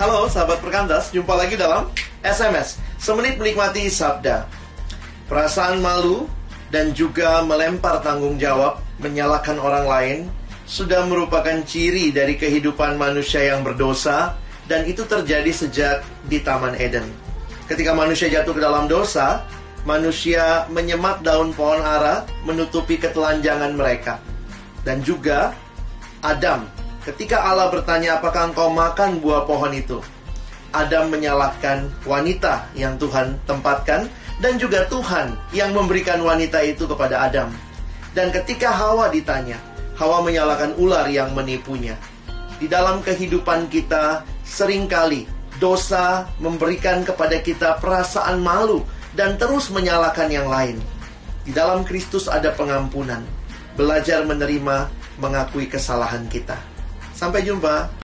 Halo sahabat perkantas, jumpa lagi dalam SMS Semenit menikmati Sabda. Perasaan malu dan juga melempar tanggung jawab Menyalahkan orang lain Sudah merupakan ciri dari kehidupan manusia yang berdosa Dan itu terjadi sejak di Taman Eden. Ketika manusia jatuh ke dalam dosa Manusia menyemat daun pohon ara Menutupi ketelanjangan mereka. Dan juga Adam Ketika Allah bertanya apakah engkau makan buah pohon itu? Adam menyalahkan wanita yang Tuhan tempatkan Dan juga Tuhan yang memberikan wanita itu kepada Adam. Dan ketika Hawa ditanya Hawa menyalahkan ular yang menipunya. Di dalam kehidupan kita sering kali dosa memberikan kepada kita perasaan malu Dan terus menyalahkan yang lain. Di dalam Kristus ada pengampunan. Belajar menerima mengakui kesalahan kita Sampai jumpa.